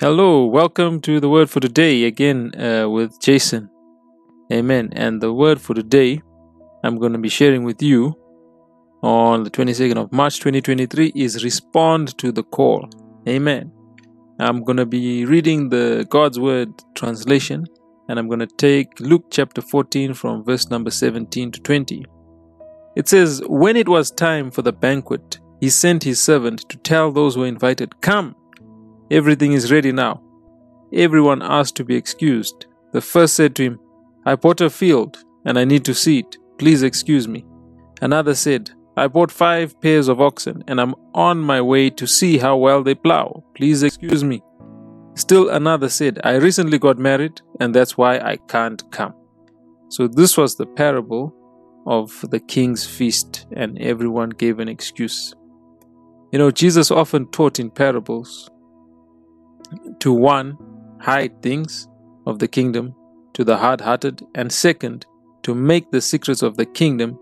Hello, welcome to the word for today again uh, with Jason. Amen. And the word for today I'm going to be sharing with you on the 22nd of March 2023 is respond to the call. Amen. I'm going to be reading the God's word translation and I'm going to take Luke chapter 14 from verse number 17 to 20. It says, When it was time for the banquet, he sent his servant to tell those who were invited, Come Everything is ready now. Everyone asked to be excused. The first said to him, I bought a field and I need to see it. Please excuse me. Another said, I bought five pairs of oxen and I'm on my way to see how well they plow. Please excuse me. Still another said, I recently got married and that's why I can't come. So this was the parable of the king's feast, and everyone gave an excuse. You know, Jesus often taught in parables to one, hide things of the kingdom to the hard hearted, and second, to make the secrets of the kingdom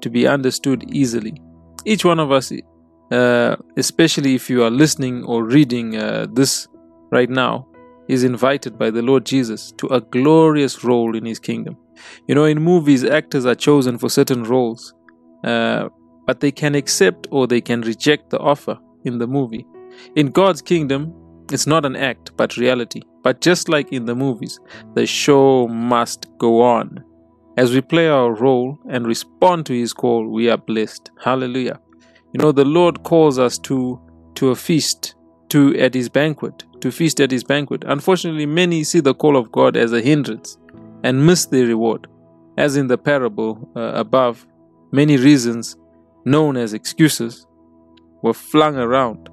to be understood easily. Each one of us, uh, especially if you are listening or reading uh, this right now, is invited by the Lord Jesus to a glorious role in his kingdom. You know, in movies, actors are chosen for certain roles, uh, but they can accept or they can reject the offer in the movie. In God's kingdom, it's not an act, but reality. But just like in the movies, the show must go on. As we play our role and respond to his call, we are blessed. Hallelujah. You know, the Lord calls us to to a feast, to at his banquet, to feast at his banquet. Unfortunately, many see the call of God as a hindrance and miss the reward. As in the parable uh, above, many reasons known as excuses were flung around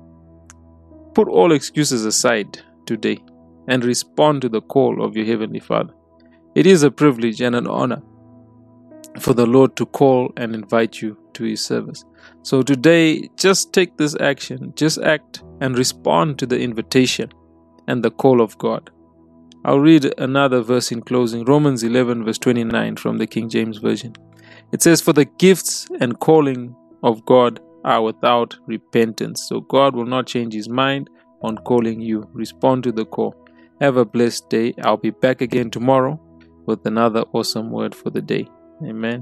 Put all excuses aside today and respond to the call of your Heavenly Father. It is a privilege and an honor for the Lord to call and invite you to His service. So today, just take this action, just act and respond to the invitation and the call of God. I'll read another verse in closing Romans 11, verse 29 from the King James Version. It says, For the gifts and calling of God are without repentance. So God will not change his mind on calling you. Respond to the call. Have a blessed day. I'll be back again tomorrow with another awesome word for the day. Amen.